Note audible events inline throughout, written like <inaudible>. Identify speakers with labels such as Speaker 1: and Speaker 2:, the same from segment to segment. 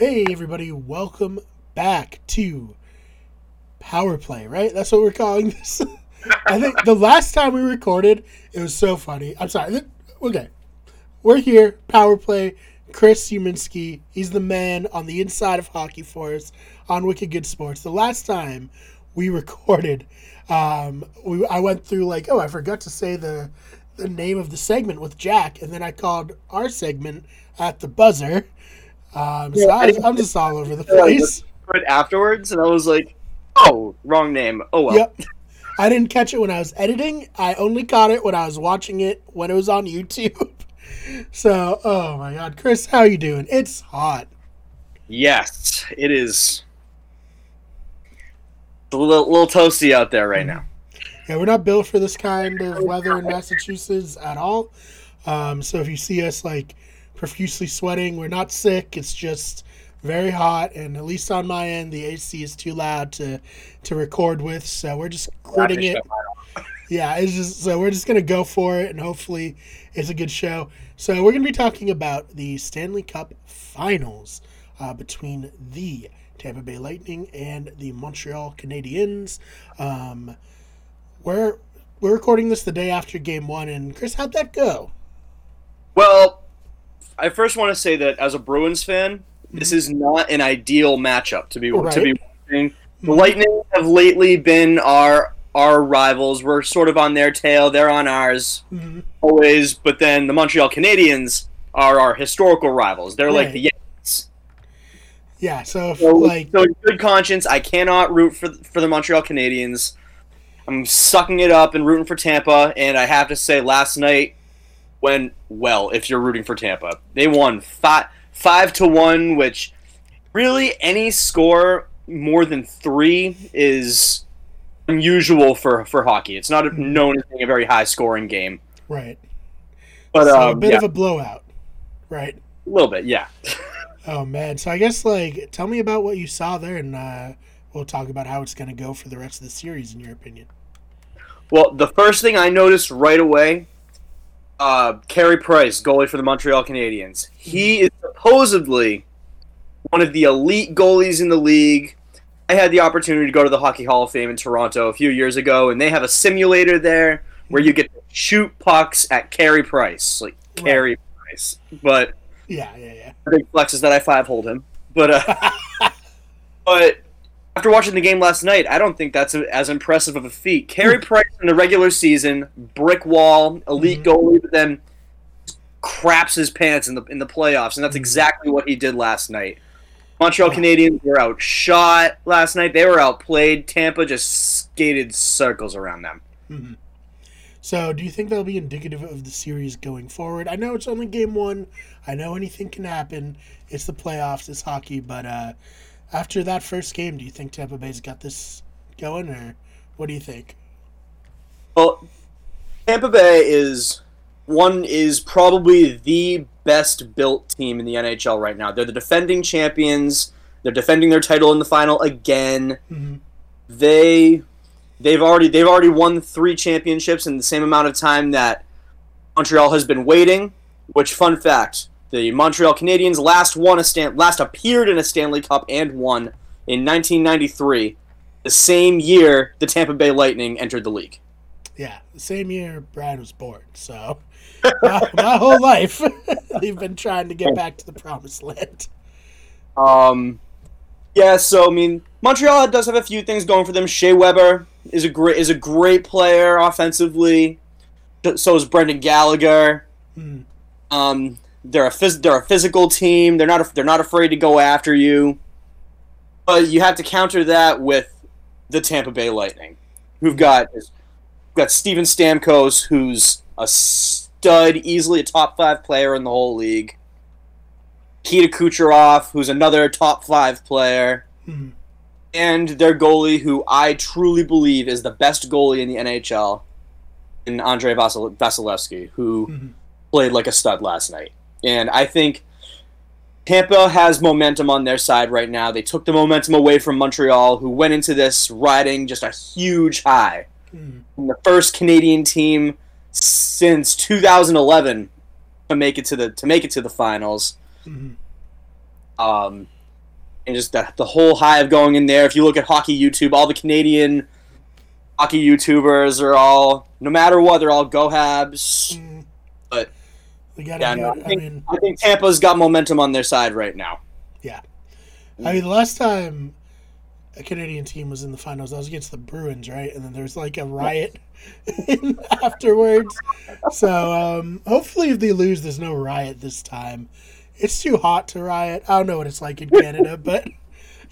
Speaker 1: Hey, everybody, welcome back to Power Play, right? That's what we're calling this. I think the last time we recorded, it was so funny. I'm sorry. Okay. We're here, Power Play. Chris Uminski, he's the man on the inside of hockey for us on Wicked Good Sports. The last time we recorded, um, we, I went through like, oh, I forgot to say the the name of the segment with Jack, and then I called our segment at the buzzer. Um, so
Speaker 2: Yeah,
Speaker 1: I, I'm just all over the <laughs> place.
Speaker 2: Right afterwards, and I was like, "Oh, wrong name. Oh well."
Speaker 1: Yep. I didn't catch it when I was editing. I only caught it when I was watching it when it was on <laughs> YouTube. So, oh my God, Chris, how you doing? It's hot.
Speaker 2: Yes, it is. It's a little, little toasty out there right now.
Speaker 1: Yeah, we're not built for this kind of weather in Massachusetts at all. Um, so if you see us like profusely sweating, we're not sick. It's just very hot, and at least on my end, the AC is too loud to to record with. So we're just gritting it. <laughs> Yeah, it's just so we're just gonna go for it, and hopefully it's a good show. So we're gonna be talking about the Stanley Cup Finals uh, between the Tampa Bay Lightning and the Montreal Canadiens. Um, we're we're recording this the day after Game One, and Chris, how'd that go?
Speaker 2: Well, I first want to say that as a Bruins fan, this is not an ideal matchup to be to be watching. The Lightning have lately been our our rivals. We're sort of on their tail; they're on ours
Speaker 1: Mhm.
Speaker 2: always. But then the Montreal Canadiens are our historical rivals. They're like the Yankees.
Speaker 1: Yeah, so if,
Speaker 2: So,
Speaker 1: like
Speaker 2: so in good conscience, I cannot root for for the Montreal Canadiens. I'm sucking it up and rooting for Tampa, and I have to say, last night went well. If you're rooting for Tampa, they won five five to one, which really any score more than three is unusual for for hockey. It's not known as being a very high scoring game,
Speaker 1: right,
Speaker 2: but
Speaker 1: so a
Speaker 2: um,
Speaker 1: bit
Speaker 2: yeah,
Speaker 1: of a blowout, right?
Speaker 2: a little bit, yeah. <laughs>
Speaker 1: Oh man, so I guess like tell me about what you saw there, and uh, we'll talk about how it's gonna go for the rest of the series, in your opinion.
Speaker 2: Well, the first thing I noticed right away, uh, Carey Price, goalie for the Montreal Canadiens. He is supposedly one of the elite goalies in the league. I had the opportunity to go to the Hockey Hall of Fame in Toronto a few years ago, and they have a simulator there where you get to shoot pucks at Carey Price, like
Speaker 1: Right.
Speaker 2: Carey Price. But
Speaker 1: Yeah, yeah, yeah.
Speaker 2: the big flex is that I five-holed him. But uh, <laughs> but after watching the game last night, I don't think that's a, as impressive of a feat. Carey Price in the regular season, brick wall, elite
Speaker 1: Mhm.
Speaker 2: goalie, but then craps his pants in the in the playoffs, and that's
Speaker 1: Mhm.
Speaker 2: exactly what he did last night. Montreal Canadiens were outshot last night. They were outplayed. Tampa just skated circles around them.
Speaker 1: Mhm. So, do you think that'll be indicative of the series going forward? I know it's only game one. I know anything can happen. It's the playoffs. It's hockey. But uh, after that first game, do you think Tampa Bay's got this going, or what do you think?
Speaker 2: Well, Tampa Bay is one is probably the best built team in the NHL right now. They're the defending champions. They're defending their title in the final again.
Speaker 1: hmm
Speaker 2: They they've already they've already won three championships in the same amount of time that Montreal has been waiting. Which fun fact, the Montreal Canadiens last won a Stan last appeared in a Stanley Cup and won in 1993, the same year the Tampa Bay Lightning entered the league.
Speaker 1: Yeah, the same year Brian was born. So, <laughs> my, my whole life, <laughs> they've been trying to get back to the promised land.
Speaker 2: Um, yeah, so I mean, Montreal does have a few things going for them. Shea Weber is a great is a great player offensively. So is Brendan Gallagher.
Speaker 1: Mm.
Speaker 2: Um, they're a phys- they're a physical team. They're not a- they're not afraid to go after you. But you have to counter that with the Tampa Bay Lightning, who've got got Steven Stamkos, who's a stud, easily a top five player in the whole league. Kita Kucherov, who's another top five player,
Speaker 1: Mhm.
Speaker 2: and their goalie, who I truly believe is the best goalie in the NHL, and Andrei Vasil- Vasilevskiy, who
Speaker 1: Mhm.
Speaker 2: played like a stud last night. And I think Tampa has momentum on their side right now. They took the momentum away from Montreal, who went into this riding just a huge high.
Speaker 1: Mhm.
Speaker 2: The first Canadian team since 2011 to make it to the to make it to the finals.
Speaker 1: Mhm.
Speaker 2: Um, and just the, the whole hive going in there. If you look at hockey YouTube, all the Canadian hockey YouTubers are all, no matter what, they're all go Habs.
Speaker 1: Mm.
Speaker 2: But,
Speaker 1: got
Speaker 2: Yeah, no, I
Speaker 1: it. I
Speaker 2: think,
Speaker 1: mean,
Speaker 2: I think Tampa's got momentum on their side right now.
Speaker 1: Yeah, I mean, the last time a Canadian team was in the finals, that was against the Bruins, right? And then there was like a riot <laughs> afterwards. So um, hopefully, if they lose, there's no riot this time. It's too hot to riot. I don't know what it's like in Canada, <laughs> but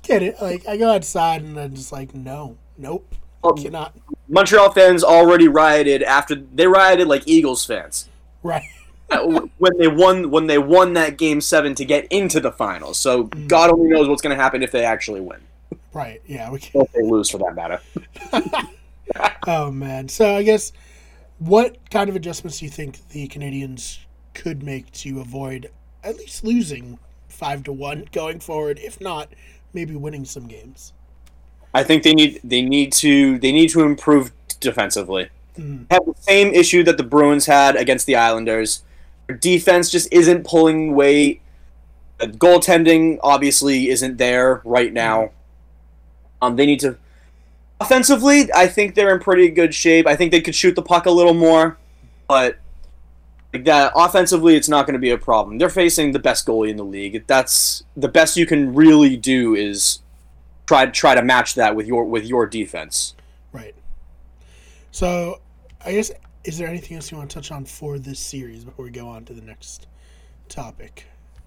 Speaker 1: get it? Like I go outside and I'm just like, no, nope, cannot.
Speaker 2: Montreal fans already rioted after they rioted like Eagles fans.
Speaker 1: Right.
Speaker 2: When they won when they won that game seven to get into the finals. So
Speaker 1: Mm.
Speaker 2: God only knows what's going to happen if they actually win.
Speaker 1: Right. Yeah. We can.
Speaker 2: If they lose, for that matter. <laughs>
Speaker 1: Oh man. So I guess what kind of adjustments do you think the Canadiens could make to avoid at least losing five to one going forward? If not, maybe winning some games.
Speaker 2: I think they need they need to they need to improve defensively.
Speaker 1: Mm.
Speaker 2: Have the same issue that the Bruins had against the Islanders. Defense just isn't pulling weight. The goaltending obviously isn't there right now. Um, they need to offensively. I think they're in pretty good shape. I think they could shoot the puck a little more, but like that offensively, it's not going to be a problem. They're facing the best goalie in the league. That's the best you can really do is try try to match that with your with your defense.
Speaker 1: Right. So I guess is there anything else you want to touch on for this series before we go on to the next topic?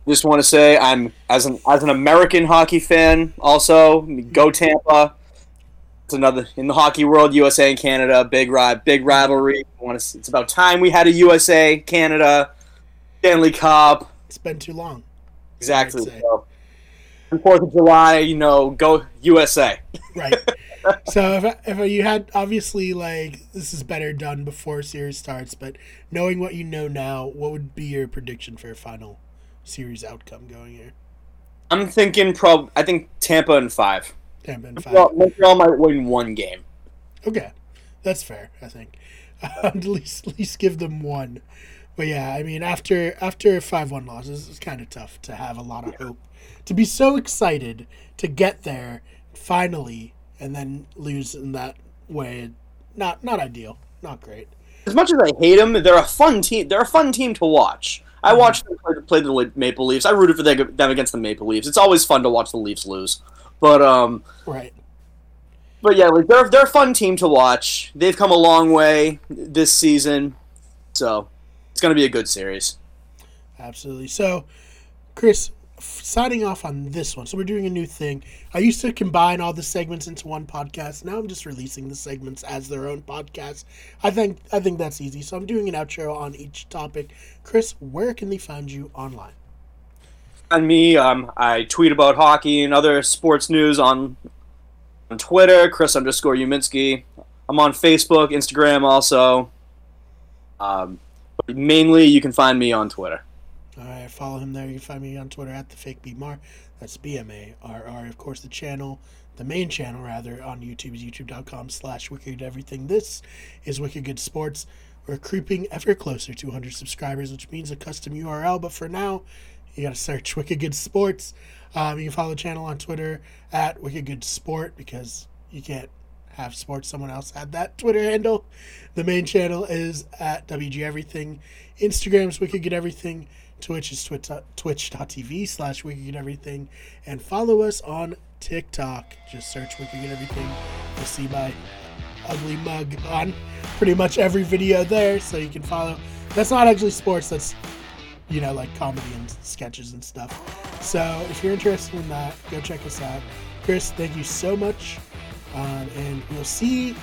Speaker 2: Just want to say I'm as an as an American hockey fan. Also, go Tampa. It's another in the hockey world. USA and Canada, big ride, big rivalry. I want to. It's about time we had a USA Canada Stanley Cup.
Speaker 1: It's been too long.
Speaker 2: Exactly. So, Fourth of July, you know, go USA.
Speaker 1: Right. So if, if you had obviously like this is better done before series starts, but knowing what you know now, what would be your prediction for a final series outcome going here?
Speaker 2: I'm thinking prob. I think Tampa in five.
Speaker 1: Tampa and five.
Speaker 2: Montreal, Montreal might win one game.
Speaker 1: Okay, that's fair. I think <laughs> at least at least give them one. But yeah, I mean after after five one losses, it's kind of tough to have a lot of hope to be so excited to get there finally and then lose in that way. Not not ideal. Not great.
Speaker 2: as much as I hate them, they're a fun team. They're a fun team to watch. I watched them play, play the Maple Leafs. I rooted for them against the Maple Leafs. It's always fun to watch the Leafs lose. But um,
Speaker 1: Right.
Speaker 2: but yeah, like they're they're a fun team to watch. They've come a long way this season, so it's gonna be a good series.
Speaker 1: Absolutely. So, Chris, signing off on this one. So we're doing a new thing. I used to combine all the segments into one podcast. Now I'm just releasing the segments as their own podcast. I think I think that's easy. So I'm doing an outro on each topic. Chris, where can they find you online?
Speaker 2: On me, um, I tweet about hockey and other sports news on on Twitter, Chris underscore Uminski. I'm on Facebook, Instagram, also. Um, mainly, you can find me on Twitter.
Speaker 1: Follow him there. You can find me on Twitter at the fake BMR. That's B M A R R. Of course, the channel, the main channel rather, on YouTube is youtube.com slash wicked everything. This is Wicked Good Sports. We're creeping ever closer to 100 subscribers, which means a custom URL. But for now, you got to search Wicked Good Sports. Um, you can follow the channel on Twitter at Wicked Good Sport because you can't have sports. Someone else had that Twitter handle. The main channel is at WG Everything. Instagram's Wicked Good Everything. Twitch is twitch, twitch.tv slash Wicked Good Everything. And follow us on TikTok. Just search Wicked and Everything. You'll see my ugly mug on pretty much every video there, so you can follow. That's not actually sports, that's, you know, like comedy and sketches and stuff. So if you're interested in that, go check us out. Chris, thank you so much. Um, and we'll see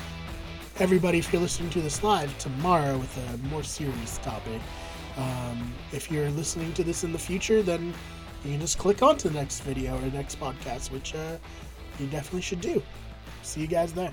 Speaker 1: everybody if you're listening to this live tomorrow with a more serious topic. Um, if you're listening to this in the future, then you can just click on to the next video or next podcast, which uh, you definitely should do. See you guys there.